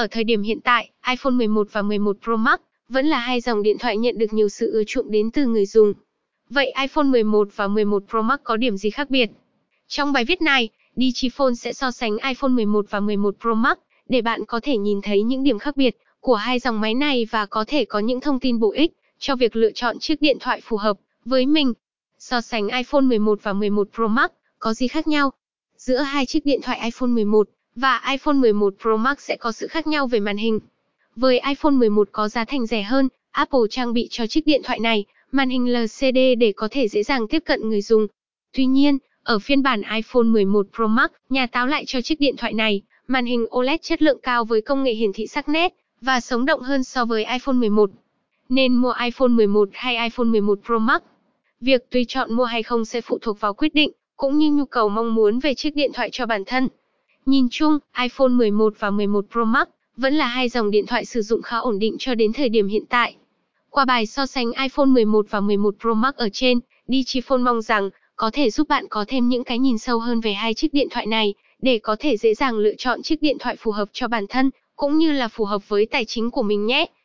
Ở thời điểm hiện tại, iPhone 11 và 11 Pro Max vẫn là hai dòng điện thoại nhận được nhiều sự ưa chuộng đến từ người dùng. Vậy iPhone 11 và 11 Pro Max có điểm gì khác biệt? Trong bài viết này, Digiphone sẽ so sánh iPhone 11 và 11 Pro Max để bạn có thể nhìn thấy những điểm khác biệt của hai dòng máy này và có thể có những thông tin bổ ích cho việc lựa chọn chiếc điện thoại phù hợp với mình. So sánh iPhone 11 và 11 Pro Max có gì khác nhau? Giữa hai chiếc điện thoại iPhone 11 và iPhone 11 Pro Max sẽ có sự khác nhau về màn hình. Với iPhone 11 có giá thành rẻ hơn, Apple trang bị cho chiếc điện thoại này màn hình LCD để có thể dễ dàng tiếp cận người dùng. Tuy nhiên, ở phiên bản iPhone 11 Pro Max, nhà táo lại cho chiếc điện thoại này màn hình OLED chất lượng cao với công nghệ hiển thị sắc nét và sống động hơn so với iPhone 11. Nên mua iPhone 11 hay iPhone 11 Pro Max? Việc tùy chọn mua hay không sẽ phụ thuộc vào quyết định cũng như nhu cầu mong muốn về chiếc điện thoại cho bản thân. Nhìn chung, iPhone 11 và 11 Pro Max vẫn là hai dòng điện thoại sử dụng khá ổn định cho đến thời điểm hiện tại. Qua bài so sánh iPhone 11 và 11 Pro Max ở trên, Digiphone mong rằng có thể giúp bạn có thêm những cái nhìn sâu hơn về hai chiếc điện thoại này, để có thể dễ dàng lựa chọn chiếc điện thoại phù hợp cho bản thân, cũng như là phù hợp với tài chính của mình nhé.